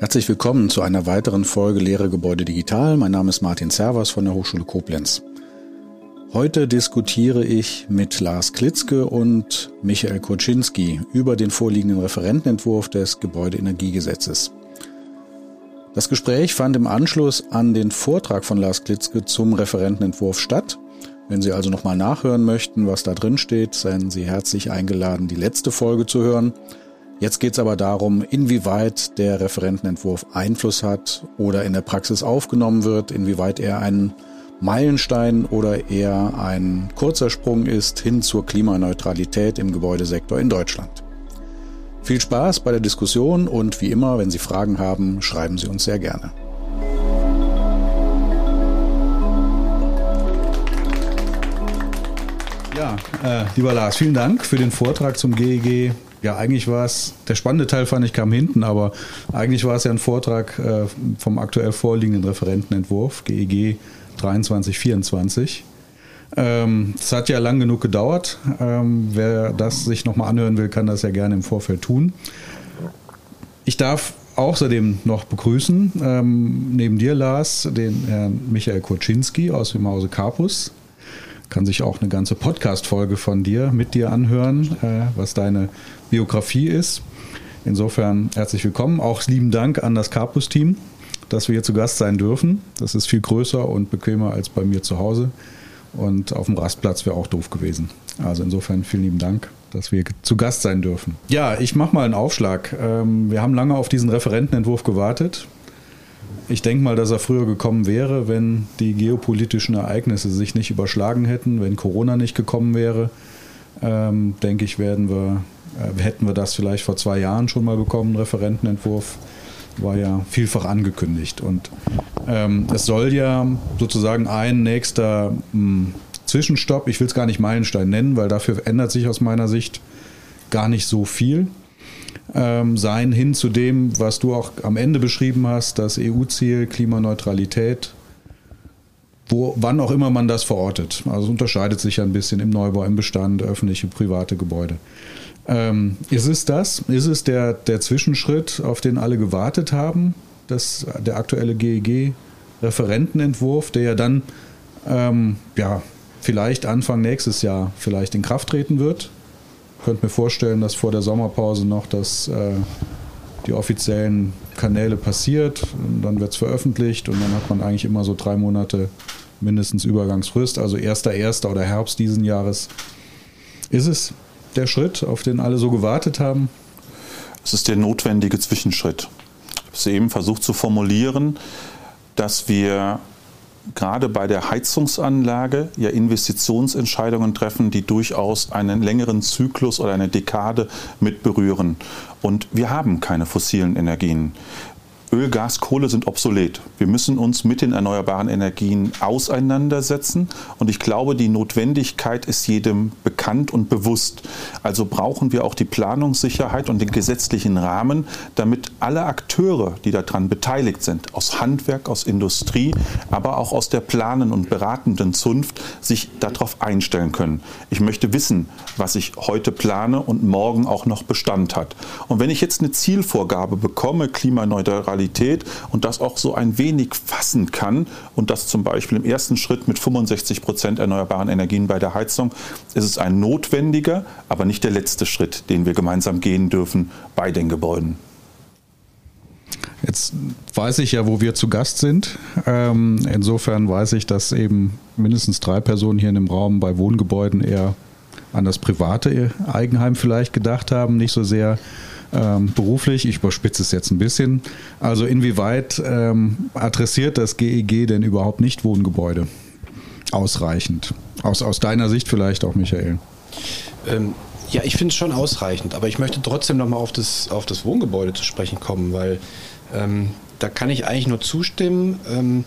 Herzlich willkommen zu einer weiteren Folge Lehre Gebäude Digital. Mein Name ist Martin Servas von der Hochschule Koblenz. Heute diskutiere ich mit Lars Klitzke und Michael Koczynski über den vorliegenden Referentenentwurf des Gebäudeenergiegesetzes. Das Gespräch fand im Anschluss an den Vortrag von Lars Klitzke zum Referentenentwurf statt. Wenn Sie also nochmal nachhören möchten, was da drin steht, seien Sie herzlich eingeladen, die letzte Folge zu hören. Jetzt geht es aber darum, inwieweit der Referentenentwurf Einfluss hat oder in der Praxis aufgenommen wird, inwieweit er ein Meilenstein oder eher ein kurzer Sprung ist hin zur Klimaneutralität im Gebäudesektor in Deutschland. Viel Spaß bei der Diskussion und wie immer, wenn Sie Fragen haben, schreiben Sie uns sehr gerne. Ja, äh, lieber Lars, vielen Dank für den Vortrag zum GEG ja, eigentlich war es, der spannende Teil fand ich kam hinten, aber eigentlich war es ja ein Vortrag äh, vom aktuell vorliegenden Referentenentwurf, GEG 2324. Ähm, das hat ja lang genug gedauert. Ähm, wer das sich nochmal anhören will, kann das ja gerne im Vorfeld tun. Ich darf außerdem noch begrüßen, ähm, neben dir, Lars, den Herrn Michael Koczynski aus dem Hause Carpus kann sich auch eine ganze Podcast-Folge von dir mit dir anhören, äh, was deine Biografie ist. Insofern herzlich willkommen. Auch lieben Dank an das Carpus-Team, dass wir hier zu Gast sein dürfen. Das ist viel größer und bequemer als bei mir zu Hause. Und auf dem Rastplatz wäre auch doof gewesen. Also insofern vielen lieben Dank, dass wir zu Gast sein dürfen. Ja, ich mache mal einen Aufschlag. Ähm, wir haben lange auf diesen Referentenentwurf gewartet. Ich denke mal, dass er früher gekommen wäre, wenn die geopolitischen Ereignisse sich nicht überschlagen hätten, wenn Corona nicht gekommen wäre. Ähm, denke ich, werden wir, äh, hätten wir das vielleicht vor zwei Jahren schon mal bekommen, Referentenentwurf war ja vielfach angekündigt. Und ähm, es soll ja sozusagen ein nächster mh, hm, Zwischenstopp, ich will es gar nicht Meilenstein nennen, weil dafür ändert sich aus meiner Sicht gar nicht so viel ähm, sein, hin zu dem, was du auch am Ende beschrieben hast, das EU-Ziel Klimaneutralität, wo, wann auch immer man das verortet. Also es unterscheidet sich ja ein bisschen im Neubau, im Bestand, öffentliche, private Gebäude. Ähm, ist es das? Ist es der, der Zwischenschritt, auf den alle gewartet haben? Das, der aktuelle GEG-Referentenentwurf, der ja dann ähm, ja, vielleicht Anfang nächstes Jahr vielleicht in Kraft treten wird? Könnte mir vorstellen, dass vor der Sommerpause noch das, äh, die offiziellen Kanäle passiert. Und dann wird es veröffentlicht und dann hat man eigentlich immer so drei Monate mindestens Übergangsfrist, also 1.1. oder Herbst diesen Jahres. Ist es der Schritt, auf den alle so gewartet haben? Es ist der notwendige Zwischenschritt. Ich habe es eben versucht zu formulieren, dass wir gerade bei der Heizungsanlage ja Investitionsentscheidungen treffen, die durchaus einen längeren Zyklus oder eine Dekade mit berühren. Und wir haben keine fossilen Energien. Öl, Gas, Kohle sind obsolet. Wir müssen uns mit den erneuerbaren Energien auseinandersetzen. Und ich glaube, die Notwendigkeit ist jedem bekannt und bewusst. Also brauchen wir auch die Planungssicherheit und den gesetzlichen Rahmen, damit alle Akteure, die daran beteiligt sind, aus Handwerk, aus Industrie, aber auch aus der planen und beratenden Zunft, sich darauf einstellen können. Ich möchte wissen, was ich heute plane und morgen auch noch Bestand hat. Und wenn ich jetzt eine Zielvorgabe bekomme, Klimaneutralität, Qualität und das auch so ein wenig fassen kann und das zum Beispiel im ersten Schritt mit 65 Prozent erneuerbaren Energien bei der Heizung, ist es ein notwendiger, aber nicht der letzte Schritt, den wir gemeinsam gehen dürfen bei den Gebäuden. Jetzt weiß ich ja, wo wir zu Gast sind. Ähm, insofern weiß ich, dass eben mindestens drei Personen hier in dem Raum bei Wohngebäuden eher an das private Eigenheim vielleicht gedacht haben, nicht so sehr ähm, beruflich. Ich überspitze es jetzt ein bisschen. Also inwieweit ähm, adressiert das GEG denn überhaupt nicht Wohngebäude ausreichend? Aus, aus deiner Sicht vielleicht auch, Michael. Ähm, ja, ich finde es schon ausreichend, aber ich möchte trotzdem nochmal auf das, auf das Wohngebäude zu sprechen kommen, weil ähm, da kann ich eigentlich nur zustimmen, ähm,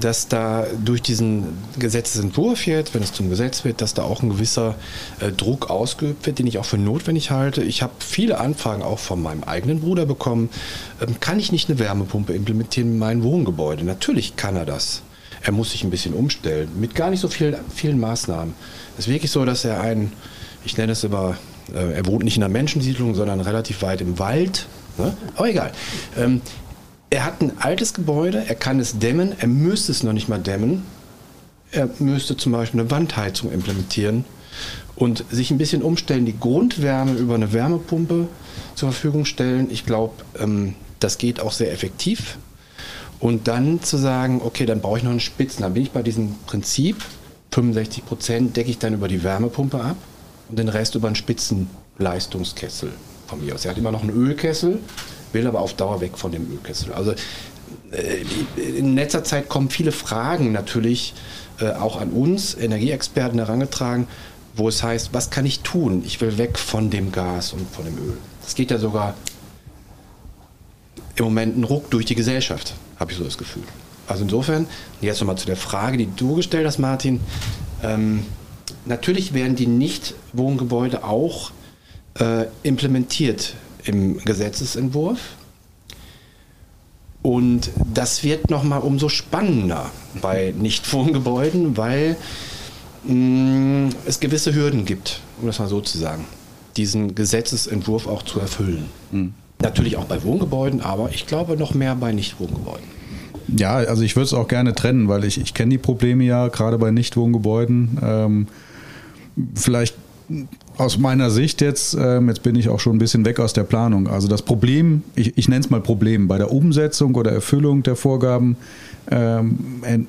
dass da durch diesen Gesetzesentwurf jetzt, wenn es zum Gesetz wird, dass da auch ein gewisser äh, Druck ausgeübt wird, den ich auch für notwendig halte. Ich habe viele Anfragen auch von meinem eigenen Bruder bekommen. Ähm, kann ich nicht eine Wärmepumpe implementieren in mein Wohngebäude? Natürlich kann er das. Er muss sich ein bisschen umstellen, mit gar nicht so viel, vielen Maßnahmen. Es ist wirklich so, dass er ein, ich nenne es immer, äh, er wohnt nicht in einer Menschensiedlung, sondern relativ weit im Wald. Ne? Aber egal. Ähm, er hat ein altes Gebäude, er kann es dämmen, er müsste es noch nicht mal dämmen. Er müsste zum Beispiel eine Wandheizung implementieren und sich ein bisschen umstellen, die Grundwärme über eine Wärmepumpe zur Verfügung stellen. Ich glaube, ähm, das geht auch sehr effektiv. Und dann zu sagen, okay, dann brauche ich noch einen Spitzen. Dann bin ich bei diesem Prinzip, 65 Prozent decke ich dann über die Wärmepumpe ab und den Rest über einen Spitzenleistungskessel von mir aus. Er hat immer noch einen Ölkessel, will aber auf Dauer weg von dem Ölkessel. Also äh, in letzter Zeit kommen viele Fragen natürlich äh, auch an uns, Energieexperten herangetragen, wo es heißt, was kann ich tun? Ich will weg von dem Gas und von dem Öl. Das geht ja sogar im Moment einen Ruck durch die Gesellschaft, habe ich so das Gefühl. Also insofern, jetzt nochmal zu der Frage, die du gestellt hast, Martin. Ähm, natürlich werden die Nicht-Wohngebäude auch äh, implementiert im Gesetzesentwurf. Und das wird nochmal umso spannender bei Nicht-Wohngebäuden, weil mh, mm, es gewisse Hürden gibt, um das mal so zu sagen, diesen Gesetzesentwurf auch zu erfüllen. Mhm. Natürlich auch bei Wohngebäuden, aber ich glaube noch mehr bei Nicht-Wohngebäuden. Ja, also ich würde es auch gerne trennen, weil ich, ich kenne die Probleme ja gerade bei Nicht-Wohngebäuden. Ähm, vielleicht aus meiner Sicht jetzt, ähm, jetzt bin ich auch schon ein bisschen weg aus der Planung. Also das Problem, ich, ich nenne es mal Problem, bei der Umsetzung oder Erfüllung der Vorgaben ähm,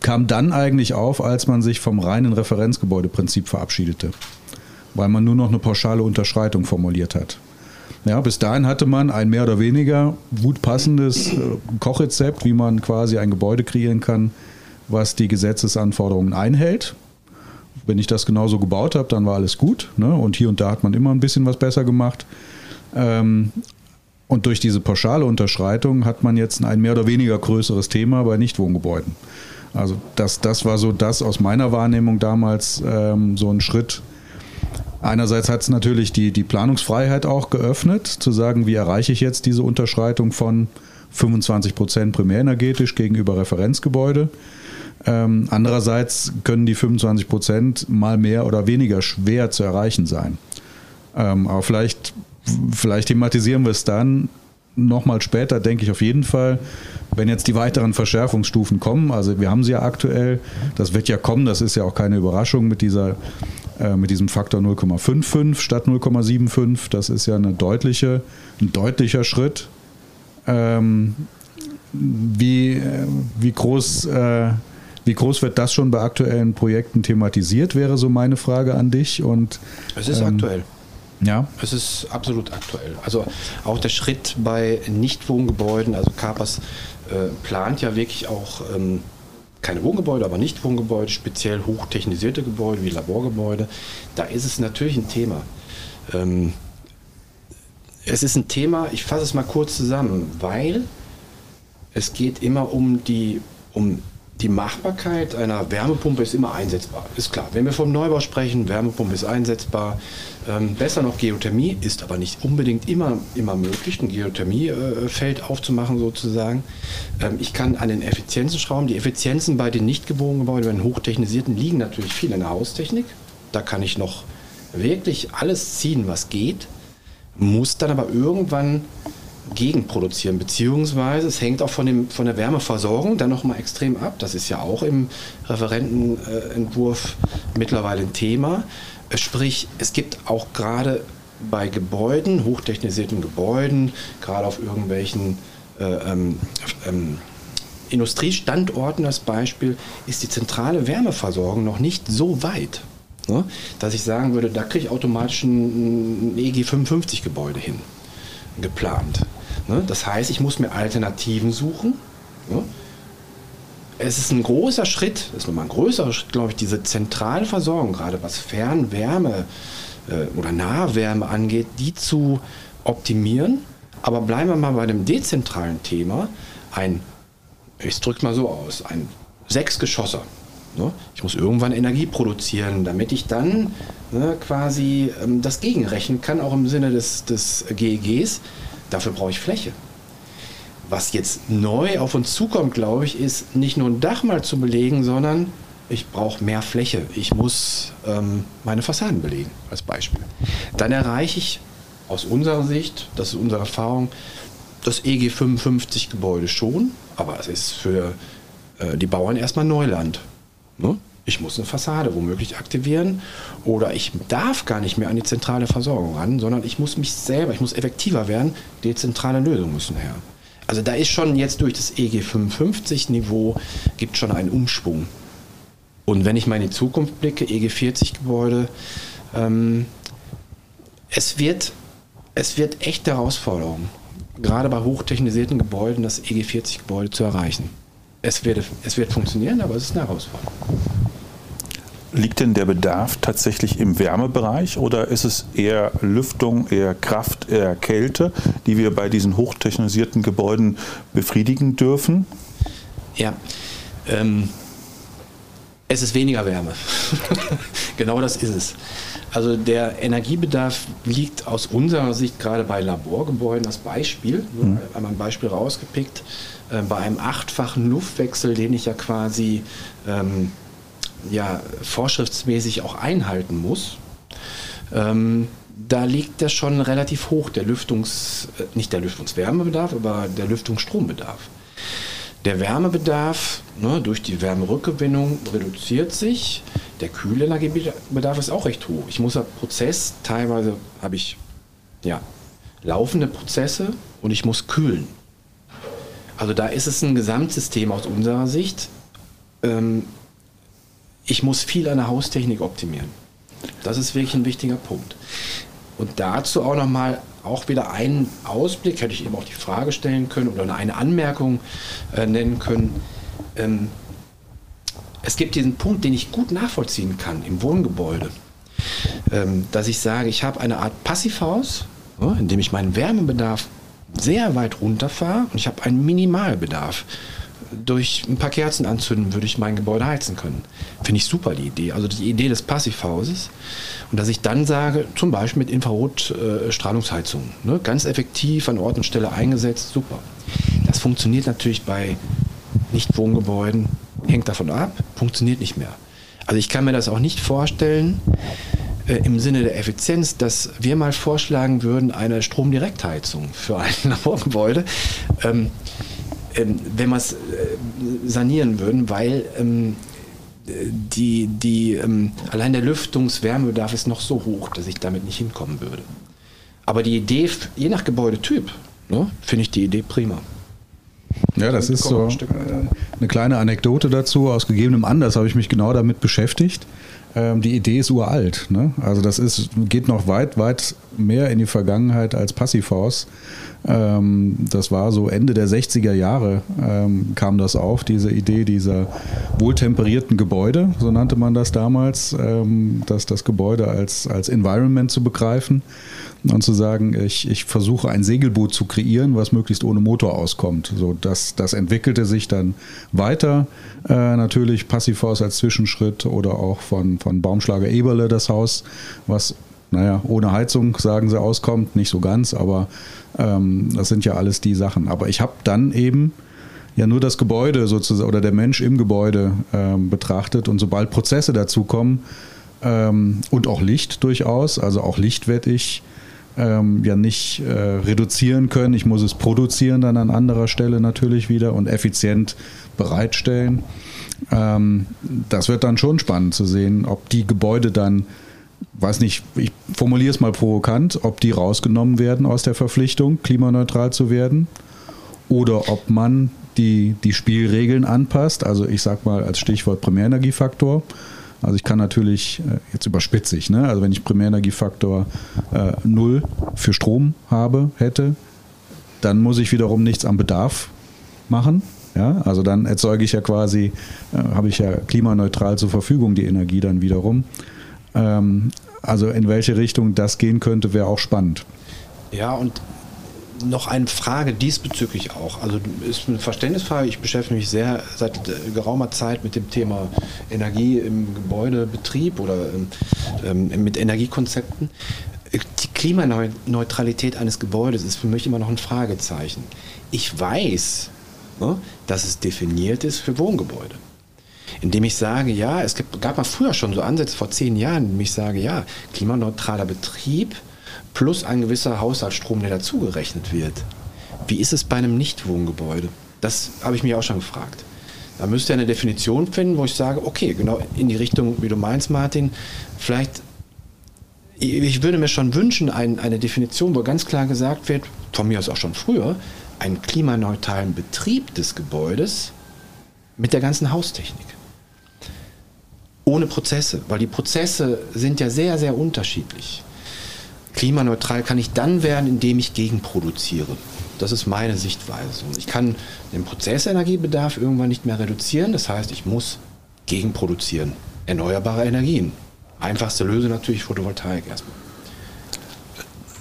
kam dann eigentlich auf, als man sich vom reinen Referenzgebäudeprinzip verabschiedete, weil man nur noch eine pauschale Unterschreitung formuliert hat. Ja, bis dahin hatte man ein mehr oder weniger gut passendes äh, Kochrezept, wie man quasi ein Gebäude kreieren kann, was die Gesetzesanforderungen einhält. Wenn ich das genauso gebaut habe, dann war alles gut. Ne? Und hier und da hat man immer ein bisschen was besser gemacht. Ähm, und durch diese pauschale Unterschreitung hat man jetzt ein mehr oder weniger größeres Thema bei Nichtwohngebäuden. Also das, das war so das aus meiner Wahrnehmung damals ähm, so ein Schritt, Einerseits hat es natürlich die, die Planungsfreiheit auch geöffnet, zu sagen, wie erreiche ich jetzt diese Unterschreitung von 25 Prozent primärenergetisch gegenüber Referenzgebäude. Ähm, andererseits können die 25 Prozent mal mehr oder weniger schwer zu erreichen sein. Ähm, aber vielleicht, vielleicht thematisieren wir es dann nochmal später, denke ich auf jeden Fall, wenn jetzt die weiteren Verschärfungsstufen kommen. Also wir haben sie ja aktuell, das wird ja kommen, das ist ja auch keine Überraschung mit dieser äh, mit diesem Faktor 0,55 statt 0,75. Das ist ja eine deutliche, ein deutlicher Schritt. Ähm, wie, äh, wie, groß, äh, wie groß wird das schon bei aktuellen Projekten thematisiert, wäre so meine Frage an dich. Und, es ist ähm, aktuell. Ja. Es ist absolut aktuell. Also auch der Schritt bei Nichtwohngebäuden, also Kapas äh, plant ja wirklich auch ähm, keine Wohngebäude, aber nicht Wohngebäude, speziell hochtechnisierte Gebäude wie Laborgebäude, da ist es natürlich ein Thema. Ähm, es ist ein Thema, ich fasse es mal kurz zusammen, weil es geht immer um die, um die Machbarkeit einer Wärmepumpe ist immer einsetzbar. Ist klar. Wenn wir vom Neubau sprechen, Wärmepumpe ist einsetzbar. Ähm, besser noch Geothermie, ist aber nicht unbedingt immer, immer möglich, ein Geothermiefeld aufzumachen sozusagen. Ähm, ich kann an den Effizienzen schrauben. Die Effizienzen bei den nicht gewohnten Gebäuden, bei den hochtechnisierten, liegen natürlich viel in der Haustechnik. Da kann ich noch wirklich alles ziehen, was geht. Muss dann aber irgendwann gegenproduzieren, beziehungsweise es hängt auch von, dem, von der Wärmeversorgung dann nochmal extrem ab. Das ist ja auch im Referentenentwurf mittlerweile ein Thema. Sprich, es gibt auch gerade bei Gebäuden, hochtechnisierten Gebäuden, gerade auf irgendwelchen äh, ähm, ähm, Industriestandorten als Beispiel, ist die zentrale Wärmeversorgung noch nicht so weit, ne, dass ich sagen würde, da kriege ich automatisch ein, ein EG 55 Gebäude hin, geplant. Ne? Das heißt, ich muss mir Alternativen suchen. Es ist ein großer Schritt, ist nochmal ein größerer Schritt, glaube ich, diese zentrale Versorgung, gerade was Fernwärme äh, oder Nahwärme angeht, die zu optimieren. Aber bleiben wir mal bei dem dezentralen Thema. Ein, ich drücke mal so aus, ein Sechsgeschosser. Ne? Ich muss irgendwann Energie produzieren, damit ich dann ne, quasi ähm, das gegenrechnen kann, auch im Sinne des, des GEGs. Dafür brauche ich Fläche. Was jetzt neu auf uns zukommt, glaube ich, ist nicht nur ein Dach mal zu belegen, sondern ich brauche mehr Fläche. Ich muss ähm, meine Fassaden belegen, als Beispiel. Dann erreiche ich aus unserer Sicht, das ist unsere Erfahrung, das EG 55 Gebäude schon, aber es ist für äh, die Bauern erstmal Neuland. Ne? Ich muss eine Fassade womöglich aktivieren oder ich darf gar nicht mehr an die zentrale Versorgung ran, sondern ich muss mich selber, ich muss effektiver werden, dezentrale Lösungen müssen her. Also da ist schon jetzt durch das EG 55 Niveau gibt schon einen Umschwung. Und wenn ich mal in die Zukunft blicke, EG 40 Gebäude, ähm, es wird, es wird echte Herausforderung, gerade bei hochtechnisierten Gebäuden das EG 40 Gebäude zu erreichen. Es wird, es wird funktionieren, aber es ist eine Herausforderung. Liegt denn der Bedarf tatsächlich im Wärmebereich oder ist es eher Lüftung, eher Kraft, eher Kälte, die wir bei diesen hochtechnisierten Gebäuden befriedigen dürfen? Ja, ähm, es ist weniger Wärme. genau das ist es. Also der Energiebedarf liegt aus unserer Sicht gerade bei Laborgebäuden als Beispiel, mhm. einmal ein Beispiel rausgepickt, äh, bei einem achtfachen Luftwechsel, den ich ja quasi ähm, ja, vorschriftsmäßig auch einhalten muss, ähm, da liegt der schon relativ hoch, der Lüftungs, äh, nicht der Lüftungswärmebedarf, aber der Lüftungsstrombedarf. Der Wärmebedarf ne, durch die Wärmerückgewinnung reduziert sich. Der Kühlenergiebedarf ist auch recht hoch. Ich muss ja Prozess, teilweise habe ich ja, laufende Prozesse und ich muss kühlen. Also da ist es ein Gesamtsystem aus unserer Sicht. Ähm, ich muss viel an der Haustechnik optimieren. Das ist wirklich ein wichtiger Punkt. Und dazu auch nochmal auch wieder einen Ausblick, hätte ich eben auch die Frage stellen können oder eine Anmerkung äh, nennen können. Ähm, es gibt diesen Punkt, den ich gut nachvollziehen kann im Wohngebäude, ähm, dass ich sage, ich habe eine Art Passivhaus, ja, in dem ich meinen Wärmebedarf sehr weit runterfahre und ich habe einen Minimalbedarf durch ein paar Kerzen anzünden, würde ich mein Gebäude heizen können. Finde ich super, die Idee. Also die Idee des Passivhauses. Und dass ich dann sage, zum Beispiel mit Infrarotstrahlungsheizung, äh, ne, ganz effektiv an Ort und Stelle eingesetzt, super. Das funktioniert natürlich bei Nichtwohngebäuden, hängt davon ab, funktioniert nicht mehr. Also ich kann mir das auch nicht vorstellen, im Sinne der Effizienz, dass wir mal vorschlagen würden, eine Stromdirektheizung für ein Laborgebäude. Ähm, ähm, wenn wir es äh, sanieren würden, weil ähm, die, die, ähm, allein der Lüftungswärmebedarf ist noch so hoch, dass ich damit nicht hinkommen würde. Aber die Idee, je nach Gebäudetyp, ne, finde ich die Idee prima. Ja, das ist so eine kleine Anekdote dazu. Aus gegebenem Anlass habe ich mich genau damit beschäftigt. Ähm, die Idee ist uralt. Ne? Also das ist, geht noch weit, weit mehr in die Vergangenheit als Passivhaus. Ähm, das war so Ende der 60er Jahre ähm, kam das auf, diese Idee dieser wohltemperierten Gebäude, so nannte man das damals, ähm, dass das Gebäude als, als Environment zu begreifen und zu sagen, ich, ich versuche ein Segelboot zu kreieren, was möglichst ohne Motor auskommt. So, das, das entwickelte sich dann weiter. Äh, natürlich Passivhaus als Zwischenschritt oder auch von, von Baumschlager Eberle das Haus, was naja, ohne Heizung, sagen sie, auskommt. Nicht so ganz, aber ähm, das sind ja alles die Sachen. Aber ich habe dann eben ja nur das Gebäude sozusagen oder der Mensch im Gebäude ähm, betrachtet und sobald Prozesse dazukommen ähm, und auch Licht durchaus, also auch Licht werde ich ähm, ja nicht äh, reduzieren können. Ich muss es produzieren dann an anderer Stelle natürlich wieder und effizient bereitstellen. Ähm, das wird dann schon spannend zu sehen, ob die Gebäude dann weiß nicht, ich formuliere es mal provokant, ob die rausgenommen werden aus der Verpflichtung, klimaneutral zu werden, oder ob man die, die Spielregeln anpasst. Also ich sage mal als Stichwort Primärenergiefaktor. Also ich kann natürlich, äh, jetzt überspitze ich, ne? also wenn ich Primärenergiefaktor äh, 0 für Strom habe, hätte, dann muss ich wiederum nichts am Bedarf machen. Ja? Also dann erzeuge ich ja quasi, äh, habe ich ja klimaneutral zur Verfügung die Energie dann wiederum. Ähm, also in welche Richtung das gehen könnte, wäre auch spannend. Ja, und noch eine Frage diesbezüglich auch. Also ist eine Verständnisfrage. Ich beschäftige mich sehr seit geraumer Zeit mit dem Thema Energie im Gebäudebetrieb oder ähm, mit Energiekonzepten. Die Klimaneutralität eines Gebäudes ist für mich immer noch ein Fragezeichen. Ich weiß, ne, dass es definiert ist für Wohngebäude indem ich sage, ja, es gab mal früher schon so Ansätze vor zehn Jahren, indem ich sage, ja, klimaneutraler Betrieb plus ein gewisser Haushaltsstrom, der dazugerechnet wird. wie ist es bei einem Nichtwohngebäude? Das habe ich mich auch schon gefragt. Da müsst ihr eine Definition finden, wo ich sage, okay, genau in die Richtung, wie du meinst, Martin, vielleicht, ich würde mir schon wünschen, ein, eine Definition, wo ganz klar gesagt wird, von mir aus auch schon früher, einen klimaneutralen Betrieb des Gebäudes mit der ganzen Haustechnik. Ohne Prozesse, weil die Prozesse sind ja sehr, sehr unterschiedlich. Klimaneutral kann ich dann werden, indem ich gegenproduziere. Das ist meine Sichtweise. Ich kann den Prozessenergiebedarf irgendwann nicht mehr reduzieren. Das heißt, ich muss gegenproduzieren. Erneuerbare Energien. Einfachste Lösung natürlich Photovoltaik erstmal.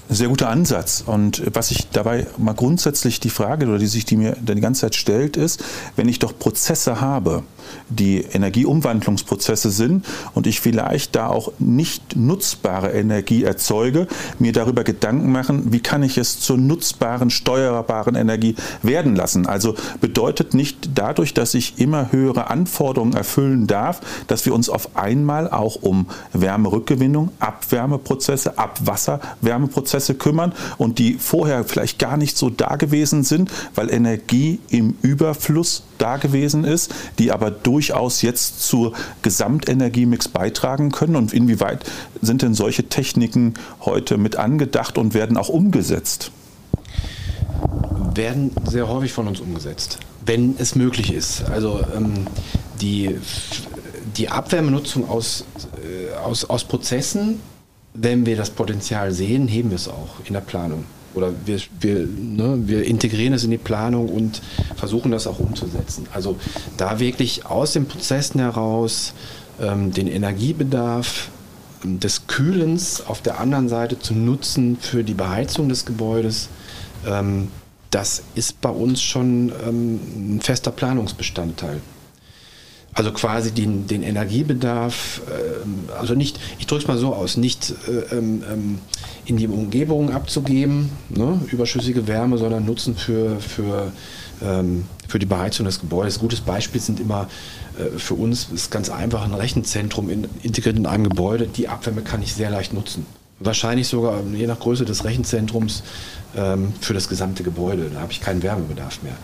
Sehr guter Ansatz. Und was ich dabei mal grundsätzlich die Frage oder die sich die mir die ganze Zeit stellt, ist, wenn ich doch Prozesse habe, die Energieumwandlungsprozesse sind und ich vielleicht da auch nicht nutzbare Energie erzeuge, mir darüber Gedanken machen, wie kann ich es zur nutzbaren, steuerbaren Energie werden lassen. Also bedeutet nicht dadurch, dass ich immer höhere Anforderungen erfüllen darf, dass wir uns auf einmal auch um Wärmerückgewinnung, Abwärmeprozesse, Abwasserwärmeprozesse kümmern und die vorher vielleicht gar nicht so da gewesen sind, weil Energie im Überfluss da gewesen ist, die aber durchaus jetzt zur Gesamtenergiemix beitragen können? Und inwieweit sind denn solche Techniken heute mit angedacht und werden auch umgesetzt? Werden sehr häufig von uns umgesetzt, wenn es möglich ist. Also ähm, die, die Abwärmenutzung aus, äh, aus, aus Prozessen, wenn wir das Potenzial sehen, heben wir es auch in der Planung oder wir, wir, ne, wir integrieren es in die Planung und versuchen das auch umzusetzen. Also da wirklich aus den Prozessen heraus ähm, den Energiebedarf ähm, des Kühlens auf der anderen Seite zu nutzen für die Beheizung des Gebäudes, ähm, das ist bei uns schon ähm, ein fester Planungsbestandteil. Also quasi den, den Energiebedarf, äh, also nicht, ich drücke es mal so aus, nicht äh, ähm, ähm, in die Umgebung abzugeben, ne, überschüssige Wärme, sondern nutzen für, für, ähm, für die Beheizung des Gebäudes. Gutes Beispiel sind immer äh, für uns, ist ganz einfach, ein Rechenzentrum in, integriert in einem Gebäude. Die Abwärme kann ich sehr leicht nutzen. Wahrscheinlich sogar, je nach Größe des Rechenzentrums, ähm, für das gesamte Gebäude. Da habe ich keinen Wärmebedarf mehr.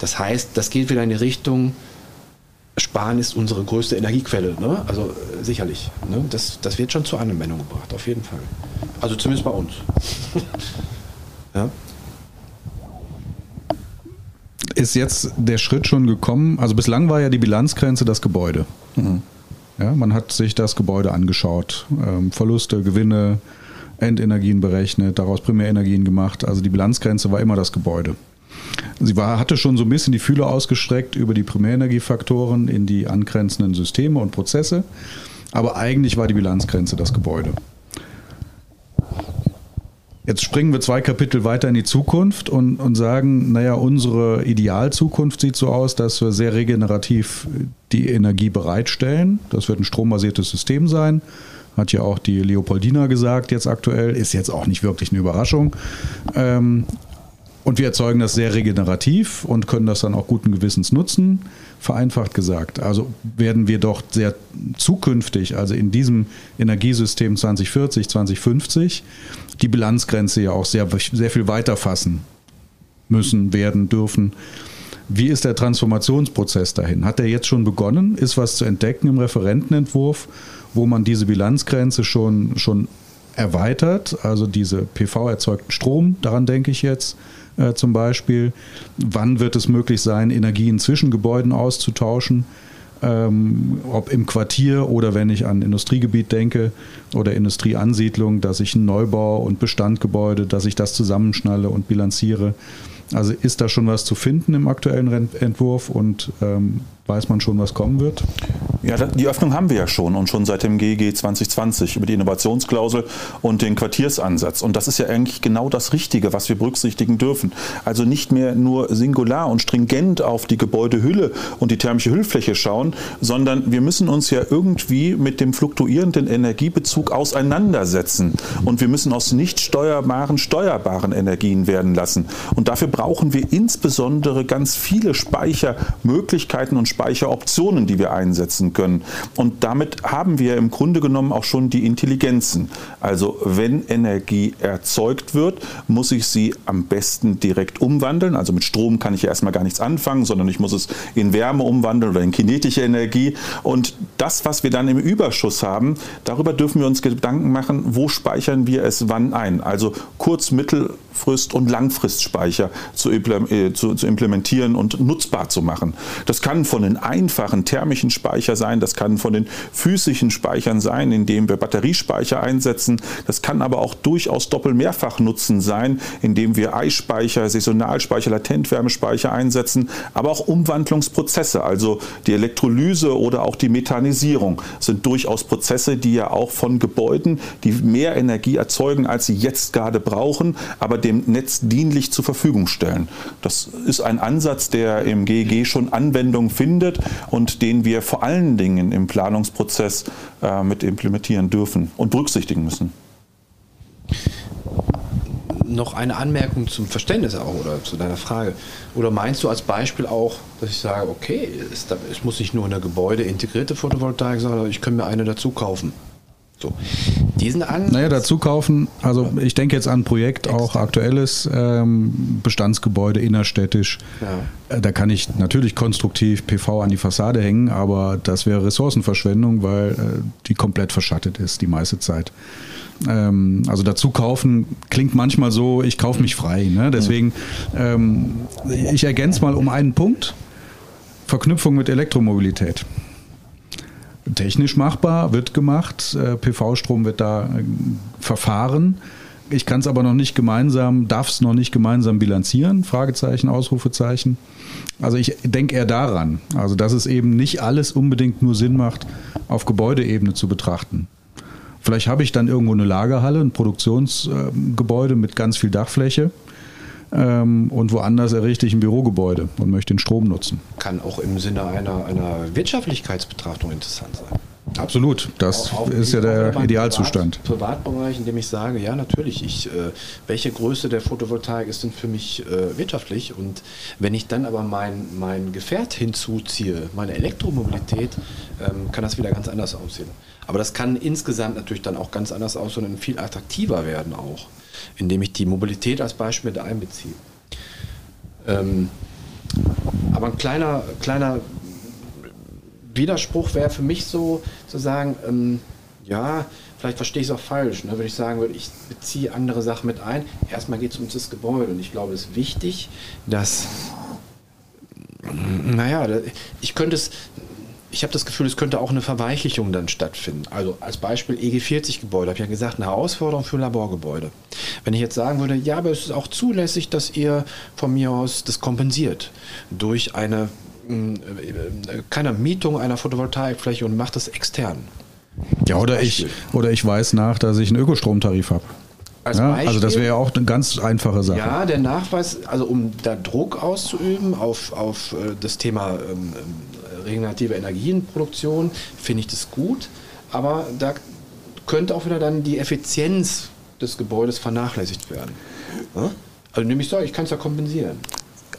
Das heißt, das geht wieder in die Richtung, Sparen ist unsere größte Energiequelle. Ne? Also äh, sicherlich. Ne? Das, das wird schon zur Anwendung gebracht, auf jeden Fall. Also zumindest bei uns. ja. Ist jetzt der Schritt schon gekommen? Also bislang war ja die Bilanzgrenze das Gebäude. Mhm. Ja, man hat sich das Gebäude angeschaut. Ähm, Verluste, Gewinne, Endenergien berechnet, daraus Primärenergien gemacht. Also die Bilanzgrenze war immer das Gebäude. Sie war, hatte schon so ein bisschen die Fühler ausgestreckt über die Primärenergiefaktoren in die angrenzenden Systeme und Prozesse, aber eigentlich war die Bilanzgrenze das Gebäude. Jetzt springen wir zwei Kapitel weiter in die Zukunft und, und sagen, naja, unsere Idealzukunft sieht so aus, dass wir sehr regenerativ die Energie bereitstellen. Das wird ein strombasiertes System sein. Hat ja auch die Leopoldina gesagt, jetzt aktuell. Ist jetzt auch nicht wirklich eine Überraschung. Ähm, und wir erzeugen das sehr regenerativ und können das dann auch guten Gewissens nutzen. Vereinfacht gesagt. Also werden wir doch sehr zukünftig, also in diesem Energiesystem 2040, 2050, die Bilanzgrenze ja auch sehr, sehr viel weiter fassen müssen, werden, dürfen. Wie ist der Transformationsprozess dahin? Hat der jetzt schon begonnen? Ist was zu entdecken im Referentenentwurf, wo man diese Bilanzgrenze schon, schon erweitert, also diese PV-erzeugten Strom, daran denke ich jetzt, äh, zum Beispiel. Wann wird es möglich sein, Energien zwischen Gebäuden auszutauschen? Ähm, ob im Quartier oder wenn ich an Industriegebiet denke oder Industrieansiedlung, dass ich einen Neubau und Bestandgebäude, dass ich das zusammenschnalle und bilanziere. Also ist da schon was zu finden im aktuellen Entwurf und ähm, weiß man schon, was kommen wird? Ja, die Öffnung haben wir ja schon und schon seit dem GG 2020 über die Innovationsklausel und den Quartiersansatz. Und das ist ja eigentlich genau das Richtige, was wir berücksichtigen dürfen. Also nicht mehr nur singular und stringent auf die Gebäudehülle und die thermische Hüllfläche schauen, sondern wir müssen uns ja irgendwie mit dem fluktuierenden Energiebezug auseinandersetzen. Und wir müssen aus nicht steuerbaren steuerbaren Energien werden lassen. Und dafür brauchen wir insbesondere ganz viele Speichermöglichkeiten und Speicheroptionen, die wir einsetzen können. Und damit haben wir im Grunde genommen auch schon die Intelligenzen. Also wenn Energie erzeugt wird, muss ich sie am besten direkt umwandeln. Also mit Strom kann ich ja erstmal gar nichts anfangen, sondern ich muss es in Wärme umwandeln oder in kinetische Energie. Und das, was wir dann im Überschuss haben, darüber dürfen wir uns Gedanken machen, wo speichern wir es wann ein. Also kurz-, mittel-, Frist- und Langfristspeicher zu, äh, implementieren und nutzbar zu machen. Das kann von den einfachen thermischen Speicher sein, das kann von den physischen Speichern sein, indem wir Batteriespeicher einsetzen. Das kann aber auch durchaus Doppel-Mehrfach-Nutzen sein, indem wir Eispeicher, Saisonalspeicher, Latentwärmespeicher einsetzen, aber auch Umwandlungsprozesse, also die Elektrolyse oder auch die Methanisierung sind durchaus Prozesse, die ja auch von Gebäuden, die mehr Energie erzeugen, als sie jetzt gerade brauchen, aber dem Netz dienlich zur Verfügung stellen. Das ist ein Ansatz, der im GEG schon Anwendung findet und den wir vor allen Dingen im Planungsprozess äh, mit implementieren dürfen und berücksichtigen müssen. Noch eine Anmerkung zum Verständnis auch oder zu deiner Frage. Oder meinst du als Beispiel auch, dass ich sage, okay, es muss nicht nur in der Gebäude integrierte Photovoltaik sein, sondern ich kann mir eine dazu kaufen? So. Diesen Ansatz, naja, dazu kaufen, also ich denke jetzt an ein Projekt, auch aktuelles ähm, Bestandsgebäude innerstädtisch. Ja. Äh, da kann ich natürlich konstruktiv PV an die Fassade hängen, aber das wäre Ressourcenverschwendung, weil äh, die komplett verschattet ist die meiste Zeit. Ähm, also dazu kaufen klingt manchmal so, ich kaufe mich frei. Ne? Deswegen, ähm, ich ergänze mal um einen Punkt. Verknüpfung mit Elektromobilität technisch machbar, wird gemacht. Äh, PV-Strom wird da äh, verfahren. Ich kann es aber noch nicht gemeinsam, darf es noch nicht gemeinsam bilanzieren, Fragezeichen, Ausrufezeichen. Also ich denke eher daran, also dass es eben nicht alles unbedingt nur Sinn macht, auf Gebäudeebene zu betrachten. Vielleicht habe ich dann irgendwo eine Lagerhalle, ein Produktionsgebäude mit ganz viel Dachfläche und woanders errichte ich ein Bürogebäude und möchte den Strom nutzen. Kann auch im Sinne einer, einer Wirtschaftlichkeitsbetrachtung interessant sein. Absolut, das auch, auch ist ja der Idealzustand. Privat, Privatbereich, in dem ich sage, ja natürlich, ich, äh, welche Größe der Photovoltaik ist denn für mich äh, wirtschaftlich? Und wenn ich dann aber mein, mein Gefährt hinzuziehe, meine Elektromobilität, ähm, kann das wieder ganz anders aussehen. Aber das kann insgesamt natürlich dann auch ganz anders aussehen und viel attraktiver werden auch indem ich die Mobilität als Beispiel mit einbeziehe. Ähm, aber ein kleiner, kleiner Widerspruch wäre für mich so zu sagen, ähm, ja, vielleicht verstehe ich es auch falsch, ne, wenn ich sagen würde, ich beziehe andere Sachen mit ein. Erstmal geht es um das Gebäude und ich glaube, es ist wichtig, dass, naja, ich könnte es, ich habe das Gefühl, es könnte auch eine Verweichlichung dann stattfinden. Also als Beispiel EG40-Gebäude, habe ich ja gesagt, eine Herausforderung für Laborgebäude. Wenn ich jetzt sagen würde, ja, aber es ist auch zulässig, dass ihr von mir aus das kompensiert durch eine hm, äh, keine Mietung einer Photovoltaikfläche und macht das extern. Ja, oder ich, oder ich weiß nach, dass ich einen Ökostromtarif habe. Ja, also das wäre ja auch eine ganz einfache Sache. Ja, der Nachweis, also um da Druck auszuüben auf, auf äh, das Thema ähm, regenerative Energienproduktion, finde ich das gut. Aber da könnte auch wieder dann die Effizienz des Gebäudes vernachlässigt werden. Also nämlich so, ich kann es ja kompensieren.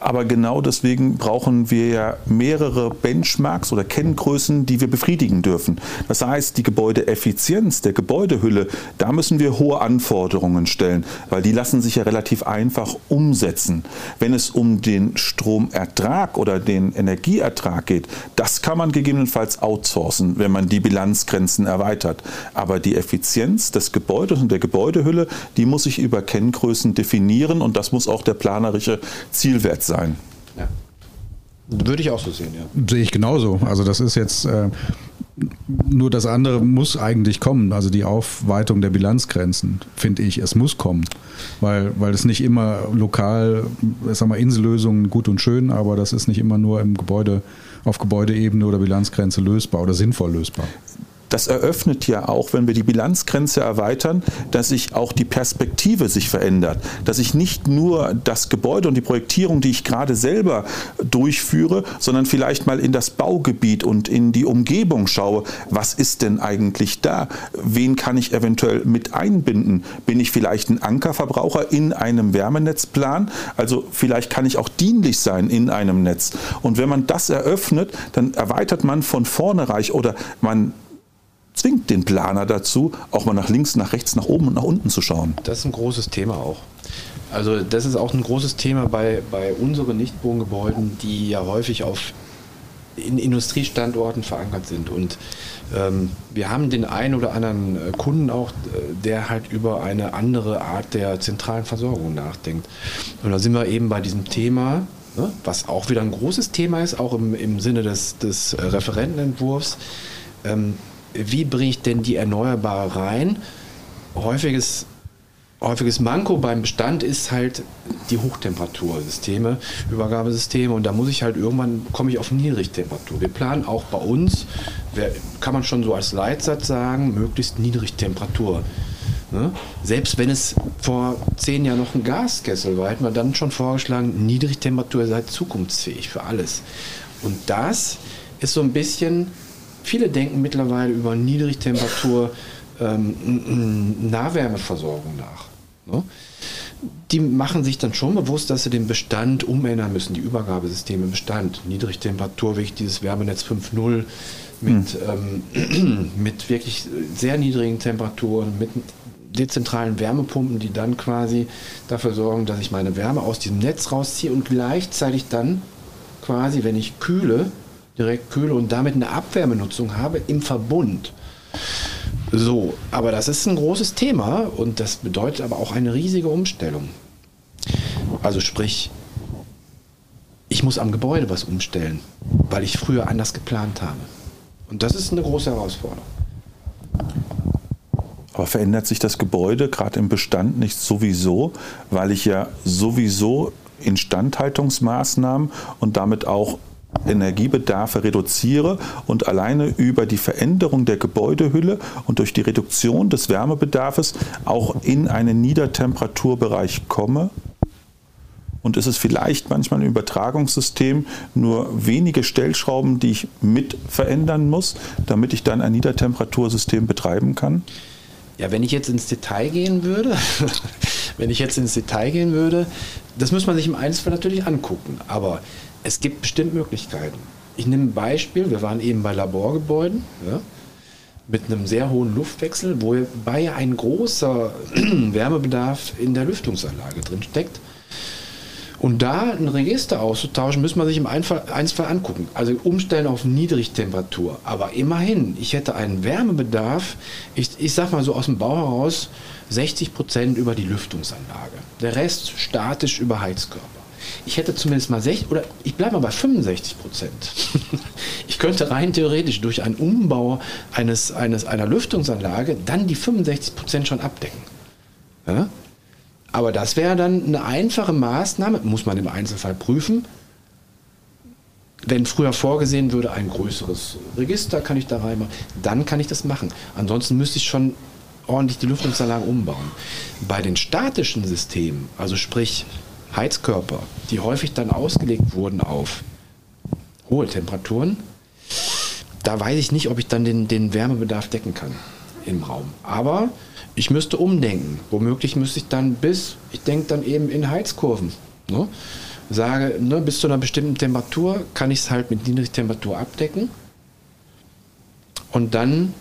Aber genau deswegen brauchen wir ja mehrere Benchmarks oder Kenngrößen, die wir befriedigen dürfen. Das heißt, die Gebäudeeffizienz der Gebäudehülle, da müssen wir hohe Anforderungen stellen, weil die lassen sich ja relativ einfach umsetzen. Wenn es um den Stromertrag oder den Energieertrag geht, das kann man gegebenenfalls outsourcen, wenn man die Bilanzgrenzen erweitert. Aber die Effizienz des Gebäudes und der Gebäudehülle, die muss sich über Kenngrößen definieren und das muss auch der planerische Zielwert sein sein. Ja. Würde ich auch so sehen, ja. Sehe ich genauso. Also das ist jetzt äh, nur das andere muss eigentlich kommen. Also die Aufweitung der Bilanzgrenzen, finde ich, es muss kommen. Weil, weil es nicht immer lokal, sagen wir Insellösungen gut und schön, aber das ist nicht immer nur im Gebäude, auf Gebäudeebene oder Bilanzgrenze lösbar oder sinnvoll lösbar das eröffnet ja auch, wenn wir die Bilanzgrenze erweitern, dass sich auch die Perspektive sich verändert, dass ich nicht nur das Gebäude und die Projektierung, die ich gerade selber durchführe, sondern vielleicht mal in das Baugebiet und in die Umgebung schaue, was ist denn eigentlich da? Wen kann ich eventuell mit einbinden? Bin ich vielleicht ein Ankerverbraucher in einem Wärmenetzplan? Also vielleicht kann ich auch dienlich sein in einem Netz. Und wenn man das eröffnet, dann erweitert man von vornherein oder man zwingt den Planer dazu, auch mal nach links, nach rechts, nach oben und nach unten zu schauen. Das ist ein großes Thema auch. Also das ist auch ein großes Thema bei, bei unseren Nichtwohngebäuden, die ja häufig auf in Industriestandorten verankert sind. Und ähm, wir haben den einen oder anderen äh, Kunden auch, äh, der halt über eine andere Art der zentralen Versorgung nachdenkt. Und da sind wir eben bei diesem Thema, ne, was auch wieder ein großes Thema ist, auch im, im Sinne des, des äh, Referentenentwurfs. Ähm, wie bringe ich denn die Erneuerbare rein? Häufiges häufiges Manko beim Bestand ist halt die Hochtemperatursysteme, Übergabesysteme und da muss ich halt irgendwann, komme ich auf Niedrigtemperatur. Wir planen auch bei uns, kann man schon so als Leitsatz sagen, möglichst Niedrigtemperatur. Ne? Selbst wenn es vor zehn Jahren noch ein Gaskessel war, hätten wir dann schon vorgeschlagen, Niedrigtemperatur sei zukunftsfähig für alles. Und das ist so ein bisschen, viele denken mittlerweile über Niedrigtemperatur ähm, Nahwärmeversorgung nach. Ne? Die machen sich dann schon bewusst, dass sie den Bestand umändern müssen, die Übergabesysteme im Bestand. Niedrigtemperatur, wirklich dieses Wärmenetz 5.0 mit, hm. ähm, mit wirklich sehr niedrigen Temperaturen, mit dezentralen Wärmepumpen, die dann quasi dafür sorgen, dass ich meine Wärme aus diesem Netz rausziehe und gleichzeitig dann quasi, wenn ich kühle, direkt kühle und damit eine Abwärmenutzung habe im Verbund. So, aber das ist ein großes Thema und das bedeutet aber auch eine riesige Umstellung. Also sprich, ich muss am Gebäude was umstellen, weil ich früher anders geplant habe. Und das ist eine große Herausforderung. Aber verändert sich das Gebäude gerade im Bestand nicht sowieso, weil ich ja sowieso Instandhaltungsmaßnahmen und damit auch Energiebedarfe reduziere und alleine über die Veränderung der Gebäudehülle und durch die Reduktion des Wärmebedarfs auch in einen Niedertemperaturbereich komme? Und ist es vielleicht manchmal im Übertragungssystem nur wenige Stellschrauben, die ich mit verändern muss, damit ich dann ein Niedertemperatursystem betreiben kann? Ja, wenn ich jetzt ins Detail gehen würde, wenn ich jetzt ins Detail gehen würde, das muss man sich im Einzelfall natürlich angucken. Aber es gibt bestimmt Möglichkeiten. Ich nehme ein Beispiel, wir waren eben bei Laborgebäuden ja, mit einem sehr hohen Luftwechsel, wobei ein großer Wärmebedarf in der Lüftungsanlage drin steckt. Und da ein Register auszutauschen, müssen wir sich im Einzelfall angucken. Also umstellen auf Niedrigtemperatur. Aber immerhin, ich hätte einen Wärmebedarf, ich, ich sag mal so aus dem Bau heraus, 60 Prozent über die Lüftungsanlage. Der Rest statisch über Heizkörper ich hätte zumindest mal 60, oder ich bleibe mal bei 65 Prozent. ich könnte rein theoretisch durch einen Umbau eines, eines, einer Lüftungsanlage dann die 65 Prozent schon abdecken. Ja? Aber das wäre dann eine einfache Maßnahme, muss man im Einzelfall prüfen. Wenn früher vorgesehen würde, ein größeres Register kann ich da reinmachen, dann kann ich das machen. Ansonsten müsste ich schon ordentlich die Lüftungsanlage umbauen. Bei den statischen Systemen, also sprich Heizkörper, die häufig dann ausgelegt wurden auf hohe Temperaturen, da weiß ich nicht, ob ich dann den, den Wärmebedarf decken kann im Raum. Aber ich müsste umdenken. Womöglich müsste ich dann bis, ich denke dann eben in Heizkurven. Ne? Sage, ne, bis zu einer bestimmten Temperatur kann ich es halt mit Niedrigtemperatur abdecken. Und dann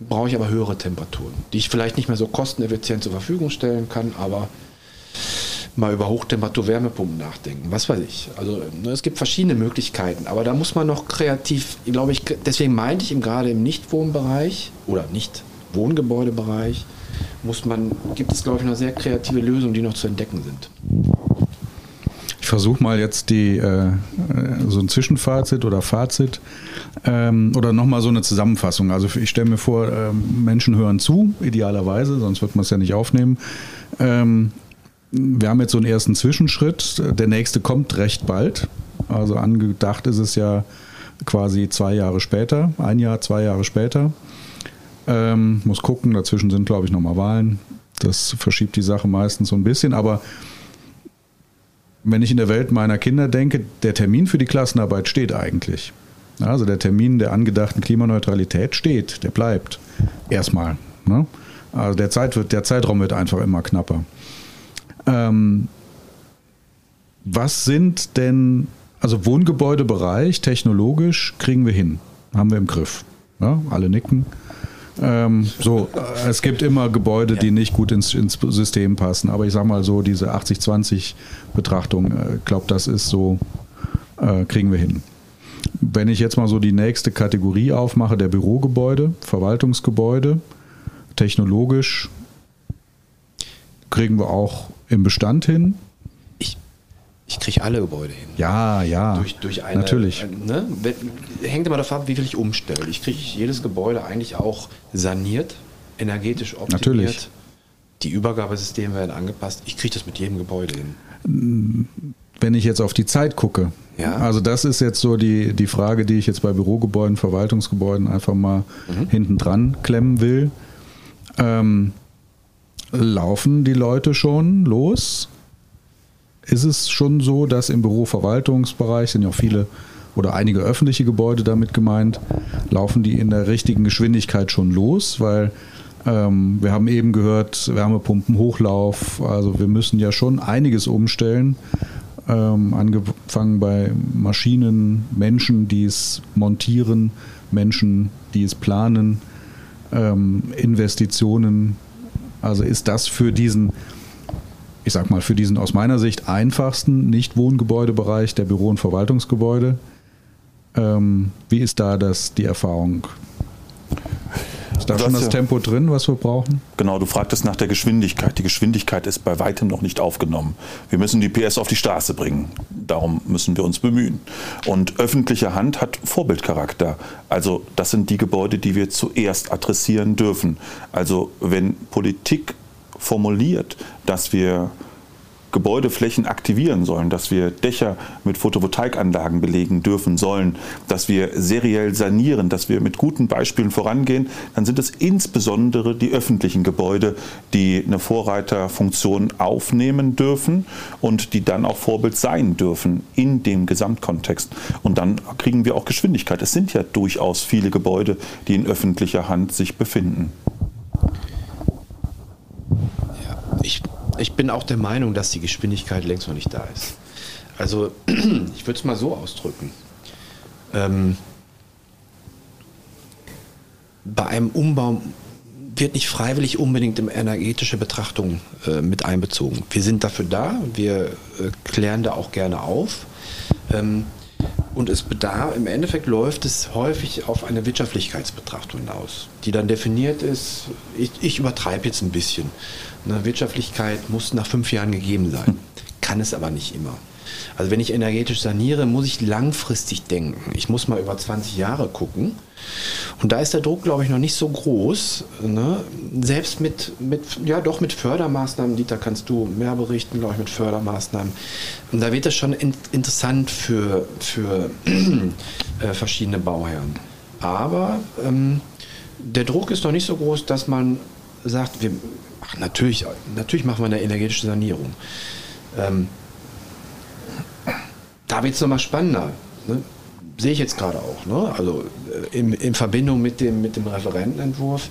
brauche ich aber höhere Temperaturen, die ich vielleicht nicht mehr so kosteneffizient zur Verfügung stellen kann, aber mal über Hochtemperatur-Wärmepumpen nachdenken. Was weiß ich. Also ne, es gibt verschiedene Möglichkeiten, aber da muss man noch kreativ, glaube ich, deswegen meinte ich gerade im Nichtwohnbereich oder Nicht-Wohngebäudebereich, muss man, gibt es, glaube ich, noch sehr kreative Lösungen, die noch zu entdecken sind. Ich versuche mal jetzt die äh, so ein Zwischenfazit oder Fazit ähm, oder nochmal so eine Zusammenfassung. Also ich stelle mir vor, ähm, Menschen hören zu, idealerweise, sonst wird man es ja nicht aufnehmen. Ähm, wir haben jetzt so einen ersten Zwischenschritt. Der nächste kommt recht bald. Also angedacht ist es ja quasi zwei Jahre später, ein Jahr, zwei Jahre später. Ähm, muss gucken, dazwischen sind, glaube ich, nochmal Wahlen. Das verschiebt die Sache meistens so ein bisschen. Aber wenn ich in der Welt meiner Kinder denke, der Termin für die Klassenarbeit steht eigentlich. Also der Termin der angedachten Klimaneutralität steht, der bleibt. Erstmal. Ne? Also der, Zeit wird, der Zeitraum wird einfach immer knapper. Ähm, was sind denn, also Wohngebäudebereich, technologisch kriegen wir hin, haben wir im Griff. Ja, alle nicken. Ähm, so, es gibt immer Gebäude, die nicht gut ins, ins System passen. Aber ich sage mal so, diese 80-20-Betrachtung, ich äh, glaube, das ist so, äh, kriegen wir hin. Wenn ich jetzt mal so die nächste Kategorie aufmache, der Bürogebäude, Verwaltungsgebäude, technologisch kriegen wir auch im Bestand hin. Ich, ich kriege alle Gebäude hin. Ja, ja. Durch, durch eine, natürlich. Ne, hängt immer davon ab, wie viel ich umstelle. Ich kriege jedes Gebäude eigentlich auch saniert, energetisch optimiert. Natürlich. Die Übergabesysteme werden angepasst. Ich kriege das mit jedem Gebäude hin. Wenn ich jetzt auf die Zeit gucke, Ja. also das ist jetzt so die, die Frage, die ich jetzt bei Bürogebäuden, Verwaltungsgebäuden einfach mal Mhm. hinten dran klemmen will. Ähm, laufen die Leute schon los? Ist es schon so, dass im Büroverwaltungsbereich sind ja auch viele oder einige öffentliche Gebäude damit gemeint, laufen die in der richtigen Geschwindigkeit schon los? Weil ähm, wir haben eben gehört, Wärmepumpen, Hochlauf, also wir müssen ja schon einiges umstellen. Ähm, angefangen bei Maschinen, Menschen, die es montieren, Menschen, die es planen, ähm, Investitionen. Also ist das für diesen, ich sag mal, für diesen aus meiner Sicht einfachsten Nicht-Wohngebäudebereich der Büro- und Verwaltungsgebäude, ähm, wie ist da das, die Erfahrung? Da schon das ja- Tempo drin, was wir brauchen? Genau, du fragtest nach der Geschwindigkeit. Die Geschwindigkeit ist bei weitem noch nicht aufgenommen. Wir müssen die PS auf die Straße bringen. Darum müssen wir uns bemühen. Und öffentliche Hand hat Vorbildcharakter. Also das sind die Gebäude, die wir zuerst adressieren dürfen. Also wenn Politik formuliert, dass wir Gebäudeflächen aktivieren sollen, dass wir Dächer mit Photovoltaikanlagen belegen dürfen sollen, dass wir seriell sanieren, dass wir mit guten Beispielen vorangehen, dann sind es insbesondere die öffentlichen Gebäude, die eine Vorreiterfunktion aufnehmen dürfen und die dann auch Vorbild sein dürfen in dem Gesamtkontext. Und dann kriegen wir auch Geschwindigkeit. Es sind ja durchaus viele Gebäude, die in öffentlicher Hand sich befinden. Ja, ich, ich bin auch der Meinung, dass die Geschwindigkeit längst noch nicht da ist. Also, ich würde es mal so ausdrücken. Ähm, bei einem Umbau wird nicht freiwillig unbedingt in energetische Betrachtung äh, mit einbezogen. Wir sind dafür da, wir äh, klären da auch gerne auf. Ähm, und es bedarf, im Endeffekt läuft es häufig auf eine Wirtschaftlichkeitsbetrachtung hinaus, die dann definiert ist, ich, ich übertreibe jetzt ein bisschen. Eine Wirtschaftlichkeit muss nach fünf Jahren gegeben sein, kann es aber nicht immer. Also wenn ich energetisch saniere, muss ich langfristig denken. Ich muss mal über 20 Jahre gucken. Und da ist der Druck, glaube ich, noch nicht so groß. Ne? Selbst mit, mit, ja doch mit Fördermaßnahmen, Dieter, kannst du mehr berichten, glaube ich, mit Fördermaßnahmen. Und da wird das schon in, interessant für, für äh, verschiedene Bauherren. Aber ähm, der Druck ist noch nicht so groß, dass man sagt, wir, ach, natürlich, natürlich machen wir eine energetische Sanierung. Ähm, da wird es nochmal spannender. Ne? Sehe ich jetzt gerade auch. Ne? Also äh, in, in Verbindung mit dem, mit dem Referentenentwurf,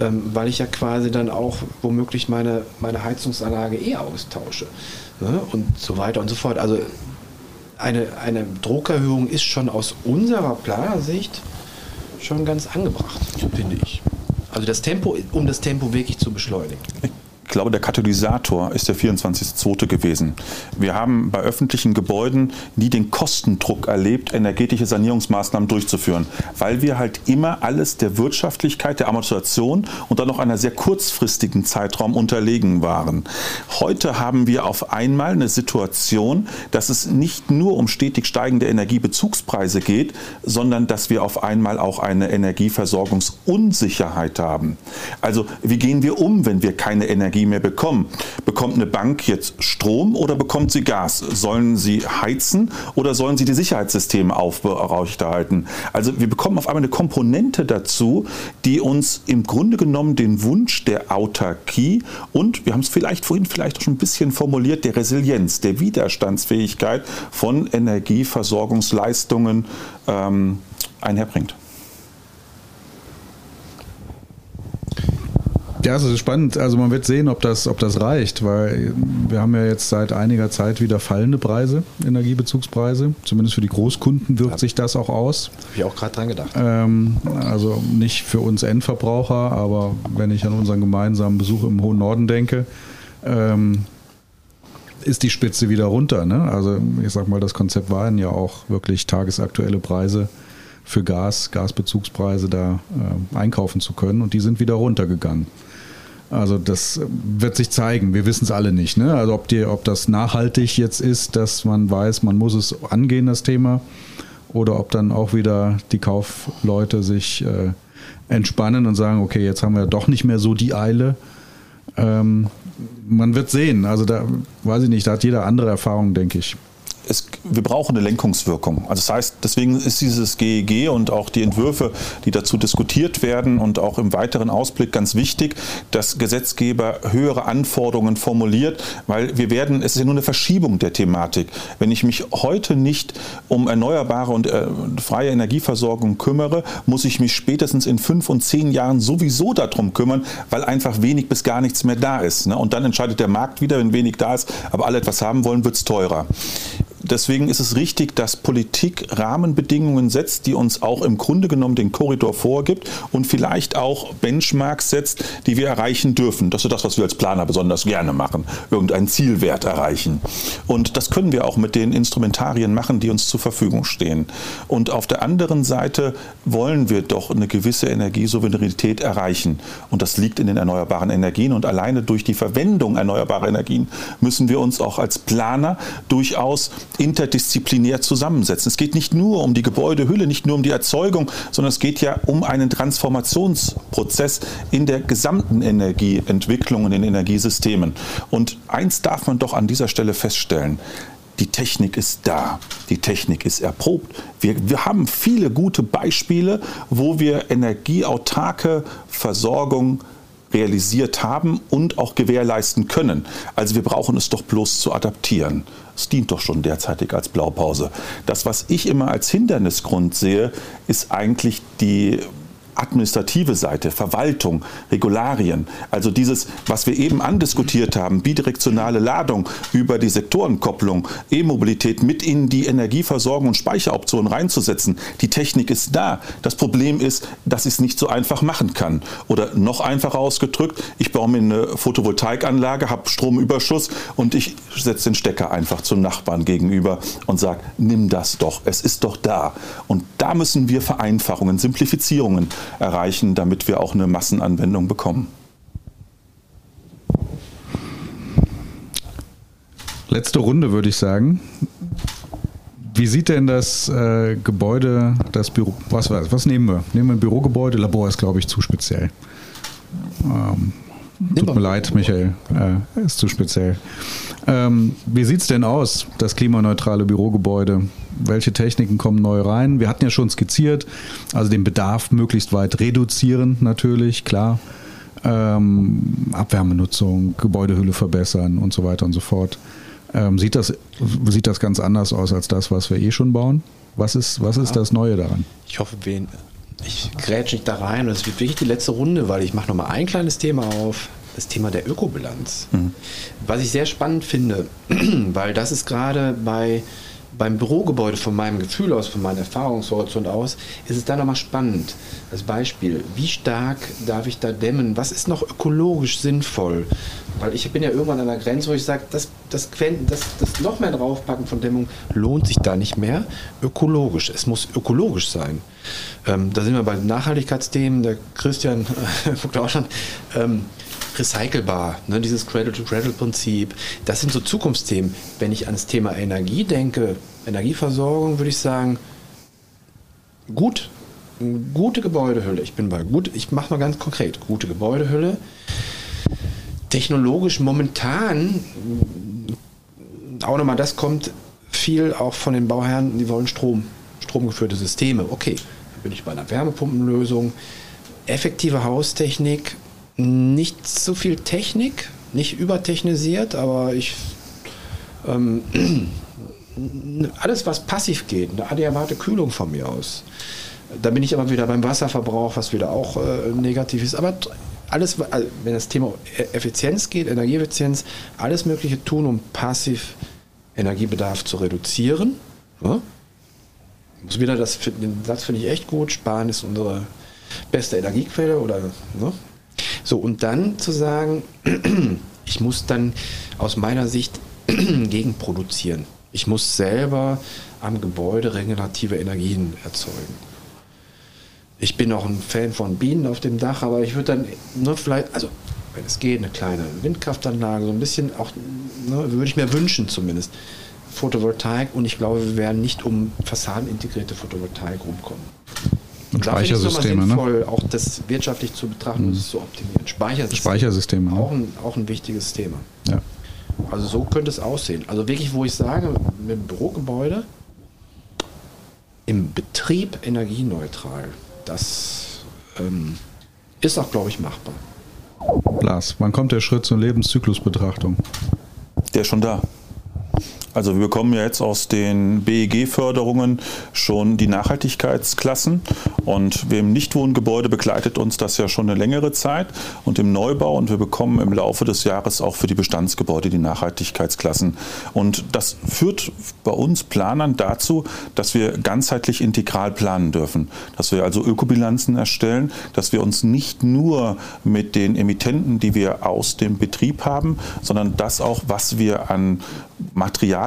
ähm, weil ich ja quasi dann auch womöglich meine, meine Heizungsanlage eh austausche. Ne? Und so weiter und so fort. Also eine, eine Druckerhöhung ist schon aus unserer Planersicht schon ganz angebracht, finde ich. Also das Tempo, um das Tempo wirklich zu beschleunigen. Ich glaube, der Katalysator ist der 24.2. gewesen. Wir haben bei öffentlichen Gebäuden nie den Kostendruck erlebt, energetische Sanierungsmaßnahmen durchzuführen, weil wir halt immer alles der Wirtschaftlichkeit, der Amortisation und dann noch einer sehr kurzfristigen Zeitraum unterlegen waren. Heute haben wir auf einmal eine Situation, dass es nicht nur um stetig steigende Energiebezugspreise geht, sondern dass wir auf einmal auch eine Energieversorgungsunsicherheit haben. Also wie gehen wir um, wenn wir keine Energie Energie mehr bekommen. Bekommt eine Bank jetzt Strom oder bekommt sie Gas? Sollen sie heizen oder sollen sie die Sicherheitssysteme aufrechterhalten? Also wir bekommen auf einmal eine Komponente dazu, die uns im Grunde genommen den Wunsch der Autarkie und, wir haben es vielleicht vorhin vielleicht auch schon ein bisschen formuliert, der Resilienz, der Widerstandsfähigkeit von Energieversorgungsleistungen ähm, einherbringt. Ja, es ist spannend. Also man wird sehen, ob das, ob das reicht, weil wir haben ja jetzt seit einiger Zeit wieder fallende Preise, Energiebezugspreise. Zumindest für die Großkunden wirkt ja. sich das auch aus. Habe ich auch gerade dran gedacht. Ähm, also nicht für uns Endverbraucher, aber wenn ich an unseren gemeinsamen Besuch im hohen Norden denke, ähm, ist die Spitze wieder runter. Ne? Also ich sag mal, das Konzept waren ja auch wirklich tagesaktuelle Preise für Gas, Gasbezugspreise da äh, einkaufen zu können und die sind wieder runtergegangen. Also das wird sich zeigen. Wir wissen es alle nicht. Ne? Also ob, die, ob das nachhaltig jetzt ist, dass man weiß, man muss es angehen, das Thema, oder ob dann auch wieder die Kaufleute sich äh, entspannen und sagen, okay, jetzt haben wir doch nicht mehr so die Eile. Ähm, man wird sehen. Also da weiß ich nicht, da hat jeder andere Erfahrung, denke ich es, wir brauchen eine Lenkungswirkung. Also das heißt, deswegen ist dieses GEG e und auch die Entwürfe, die dazu diskutiert werden und auch im weiteren Ausblick ganz wichtig, dass Gesetzgeber höhere Anforderungen formuliert, weil wir werden, es ist ja nur eine Verschiebung der Thematik. Wenn ich mich heute nicht um erneuerbare und äh, freie Energieversorgung kümmere, muss ich mich spätestens in fünf und zehn Jahren sowieso darum kümmern, weil einfach wenig bis gar nichts mehr da ist. Ne? Und dann entscheidet der Markt wieder, wenn wenig da ist, aber alle etwas haben wollen, wird es teurer deswegen ist es richtig, dass Politik Rahmenbedingungen setzt, die uns auch im Grunde genommen den Korridor vorgibt und vielleicht auch Benchmarks setzt, die wir erreichen dürfen. Das ist das, was wir als Planer besonders gerne machen, irgendeinen Zielwert erreichen. Und das können wir auch mit den Instrumentarien machen, die uns zur Verfügung stehen. Und auf der anderen Seite wollen wir doch eine gewisse Energiesouveränität erreichen. Und das liegt in den erneuerbaren Energien. Und alleine durch die Verwendung erneuerbarer Energien müssen wir uns auch als Planer durchaus interdisziplinär zusammensetzen. Es geht nicht nur um die Gebäudehülle, nicht nur um die Erzeugung, sondern es geht ja um einen Transformationsprozess in der gesamten Energieentwicklung und in Energiesystemen. Und eins darf man doch an dieser Stelle feststellen. Die Technik ist da, die Technik ist erprobt. Wir, wir haben viele gute Beispiele, wo wir energieautarke Versorgung realisiert haben und auch gewährleisten können. Also wir brauchen es doch bloß zu adaptieren. Es dient doch schon derzeitig als Blaupause. Das, was ich immer als Hindernisgrund sehe, ist eigentlich die administrative Seite, Verwaltung, Regularien, also dieses, was wir eben andiskutiert haben, bidirektionale Ladung über die Sektorenkopplung, E-Mobilität mit in die Energieversorgung und Speicheroptionen reinzusetzen. Die Technik ist da. Das Problem ist, dass ich es nicht so einfach machen kann. Oder noch einfacher ausgedrückt, ich baue mir eine Photovoltaikanlage, habe Stromüberschuss und ich setze den Stecker einfach zum Nachbarn gegenüber und sage, nimm das doch, es ist doch da. Und da müssen wir Vereinfachungen, Simplifizierungen erreichen, damit wir auch eine Massenanwendung bekommen. Letzte Runde würde ich sagen. Wie sieht denn das äh, Gebäude, das Büro, was, was nehmen wir? Nehmen wir ein Bürogebäude? Labor ist, glaube ich, zu speziell. Ähm, tut mir leid, Michael, äh, ist zu speziell. Ähm, wie sieht es denn aus, das klimaneutrale Bürogebäude? Welche Techniken kommen neu rein. Wir hatten ja schon skizziert, also den Bedarf möglichst weit reduzieren natürlich, klar. Ähm, Abwärmenutzung, Gebäudehülle verbessern und so weiter und so fort. Ähm, sieht, das, sieht das ganz anders aus als das, was wir eh schon bauen? Was ist, was ist das Neue daran? Ich hoffe, wen, ich grätsche nicht da rein und es wird wirklich die letzte Runde, weil ich mache nochmal ein kleines Thema auf, das Thema der Ökobilanz. Mhm. Was ich sehr spannend finde, weil das ist gerade bei beim Bürogebäude von meinem Gefühl aus, von meinem Erfahrungshorizont aus, ist es da nochmal spannend. Als Beispiel, wie stark darf ich da dämmen? Was ist noch ökologisch sinnvoll? Weil ich bin ja irgendwann an der Grenze, wo ich sage, das, das, das, das noch mehr draufpacken von Dämmung lohnt sich da nicht mehr. Ökologisch, es muss ökologisch sein. Ähm, da sind wir bei Nachhaltigkeitsthemen, der Christian auch schon. Ähm, recycelbar, ne, dieses Cradle-to-Cradle-Prinzip. Das sind so Zukunftsthemen. Wenn ich ans Thema Energie denke, Energieversorgung, würde ich sagen, gut, gute Gebäudehülle. Ich bin bei gut, ich mache mal ganz konkret, gute Gebäudehülle. technologisch momentan auch nochmal, das kommt viel auch von den Bauherren, die wollen Strom, stromgeführte Systeme. Okay, bin ich bei einer Wärmepumpenlösung. Effektive Haustechnik, nicht so viel Technik, nicht übertechnisiert, aber ich ähm, alles, was passiv geht, eine adäquate Kühlung von mir aus. Da bin ich aber wieder beim Wasserverbrauch, was wieder auch äh, negativ ist. Aber alles, also wenn das Thema Effizienz geht, Energieeffizienz, alles Mögliche tun, um passiv Energiebedarf zu reduzieren. Ja? Muss wieder das, den Satz finde ich echt gut. Sparen ist unsere beste Energiequelle oder ne? So und dann zu sagen, ich muss dann aus meiner Sicht gegenproduzieren. Ich muss selber am Gebäude regenerative Energien erzeugen. Ich bin auch ein Fan von Bienen auf dem Dach, aber ich würde dann nur vielleicht, also wenn es geht, eine kleine Windkraftanlage, so ein bisschen auch, ne, würde ich mir wünschen zumindest. Photovoltaik und ich glaube, wir werden nicht um fassadenintegrierte Photovoltaik rumkommen. Und Speichersysteme, ne? sinnvoll, auch das wirtschaftlich zu betrachten und mhm. es zu optimieren. Speichersysteme. Speichersysteme auch, ein, auch ein wichtiges Thema. Ja. Also so könnte es aussehen. Also wirklich, wo ich sage, mit dem Bürogebäude im Betrieb energieneutral, das ähm, ist auch, glaube ich, machbar. Lars, wann kommt der Schritt zur Lebenszyklusbetrachtung? Der ist schon da. Also wir bekommen ja jetzt aus den BEG-Förderungen schon die Nachhaltigkeitsklassen. Und im Nichtwohngebäude begleitet uns das ja schon eine längere Zeit und im Neubau. Und wir bekommen im Laufe des Jahres auch für die Bestandsgebäude die Nachhaltigkeitsklassen. Und das führt bei uns Planern dazu, dass wir ganzheitlich integral planen dürfen, dass wir also Ökobilanzen erstellen, dass wir uns nicht nur mit den Emittenten, die wir aus dem Betrieb haben, sondern das auch, was wir an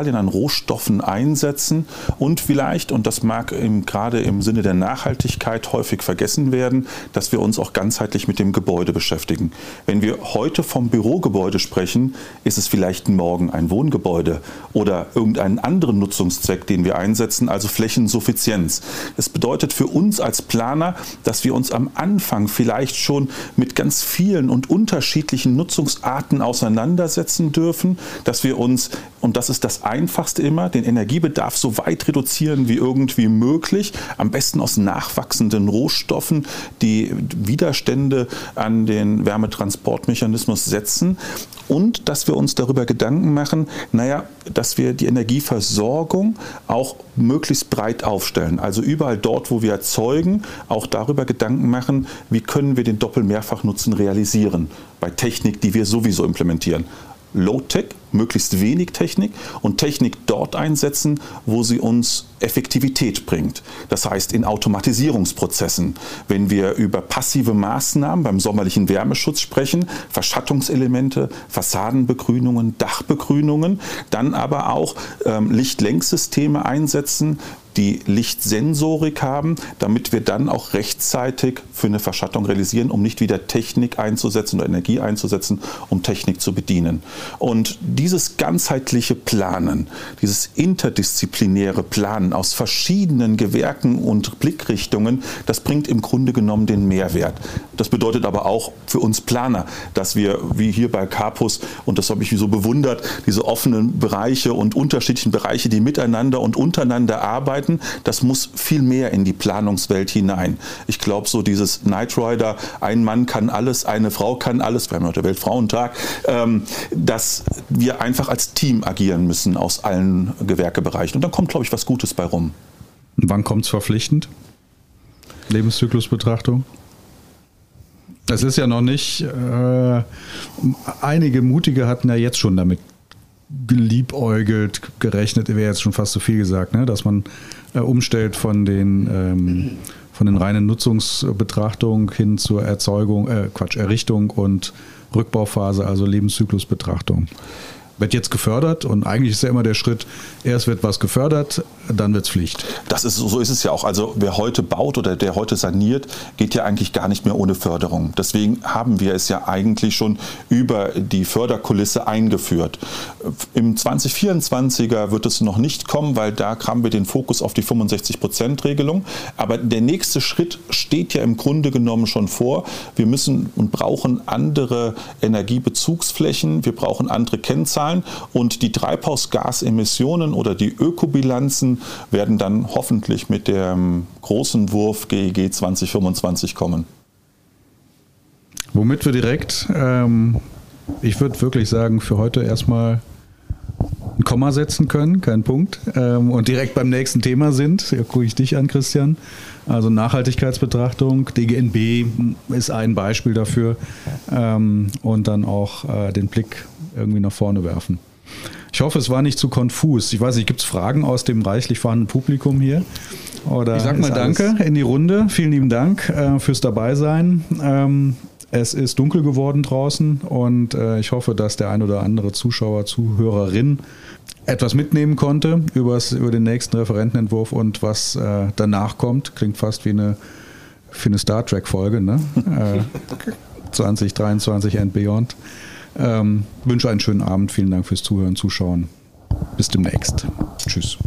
Materialien, an Rohstoffen einsetzen und vielleicht, und das mag im, gerade im Sinne der Nachhaltigkeit häufig vergessen werden, dass wir uns auch ganzheitlich mit dem Gebäude beschäftigen. Wenn wir heute vom Bürogebäude sprechen, ist es vielleicht morgen ein Wohngebäude oder irgendeinen anderen Nutzungszweck, den wir einsetzen, also Flächensuffizienz. Es bedeutet für uns als Planer, dass wir uns am Anfang vielleicht schon mit ganz vielen und unterschiedlichen Nutzungsarten auseinandersetzen dürfen, dass wir uns und das ist das Einfachste immer, den Energiebedarf so weit reduzieren wie irgendwie möglich. Am besten aus nachwachsenden Rohstoffen, die Widerstände an den Wärmetransportmechanismus setzen. Und dass wir uns darüber Gedanken machen, naja, dass wir die Energieversorgung auch möglichst breit aufstellen. Also überall dort, wo wir erzeugen, auch darüber Gedanken machen, wie können wir den Doppelmehrfachnutzen realisieren bei Technik, die wir sowieso implementieren. Low-Tech, möglichst wenig Technik und Technik dort einsetzen, wo sie uns Effektivität bringt. Das heißt in Automatisierungsprozessen. Wenn wir über passive Maßnahmen beim sommerlichen Wärmeschutz sprechen, Verschattungselemente, Fassadenbegrünungen, Dachbegrünungen, dann aber auch ähm, Lichtlenksysteme einsetzen, die Lichtsensorik haben, damit wir dann auch rechtzeitig für eine Verschattung realisieren, um nicht wieder Technik einzusetzen oder Energie einzusetzen, um Technik zu bedienen. Und dieses ganzheitliche Planen, dieses interdisziplinäre Planen aus verschiedenen Gewerken und Blickrichtungen, das bringt im Grunde genommen den Mehrwert. Das bedeutet aber auch für uns Planer, dass wir, wie hier bei Carpus, und das habe ich so bewundert, diese offenen Bereiche und unterschiedlichen Bereiche, die miteinander und untereinander arbeiten, arbeiten. Das muss viel mehr in die Planungswelt hinein. Ich glaube, so dieses Knight Rider, ein Mann kann alles, eine Frau kann alles, wir haben heute Weltfrauentag, ähm, dass wir einfach als Team agieren müssen aus allen Gewerkebereichen. Und dann kommt, glaube ich, was Gutes bei rum. Wann kommt es verpflichtend? Lebenszyklusbetrachtung? Es ist ja noch nicht, äh, einige Mutige hatten ja jetzt schon damit geliebäugelt, gerechnet, wäre jetzt schon fast zu viel gesagt, ne? dass man äh, umstellt von den, ähm, von den reinen Nutzungsbetrachtungen hin zur Erzeugung, äh, Quatsch, Errichtung und Rückbauphase, also Lebenszyklusbetrachtung. Wird jetzt gefördert und eigentlich ist ja immer der Schritt, erst wird was gefördert, dann wird es Pflicht. Das ist, so ist es ja auch. Also wer heute baut oder der heute saniert, geht ja eigentlich gar nicht mehr ohne Förderung. Deswegen haben wir es ja eigentlich schon über die Förderkulisse eingeführt. Im 2024er wird es noch nicht kommen, weil da haben wir den Fokus auf die 65-Prozent-Regelung. Aber der nächste Schritt steht ja im Grunde genommen schon vor. Wir müssen und brauchen andere Energiebezugsflächen, wir brauchen andere Kennzahlen und die Treibhausgasemissionen oder die Ökobilanzen werden dann hoffentlich mit dem großen Wurf GEG 2025 kommen. Womit wir direkt, ähm, ich würde wirklich sagen, für heute erstmal ein Komma setzen können, kein Punkt, ähm, und direkt beim nächsten Thema sind. Hier gucke ich dich an, Christian. Also Nachhaltigkeitsbetrachtung, DGNB ist ein Beispiel dafür ähm, und dann auch äh, den Blick irgendwie nach vorne werfen. Ich hoffe, es war nicht zu konfus. Ich weiß nicht, gibt es Fragen aus dem reichlich vorhandenen Publikum hier? Oder ich sag mal Danke in die Runde. Vielen lieben Dank äh, fürs Dabeisein. Ähm, es ist dunkel geworden draußen und äh, ich hoffe, dass der ein oder andere Zuschauer, Zuhörerin etwas mitnehmen konnte übers, über den nächsten Referentenentwurf und was äh, danach kommt. Klingt fast wie eine, für eine Star Trek-Folge, ne? äh, 2023 and Beyond. Ähm, wünsche einen schönen Abend. Vielen Dank fürs Zuhören, Zuschauen. Bis demnächst. Tschüss.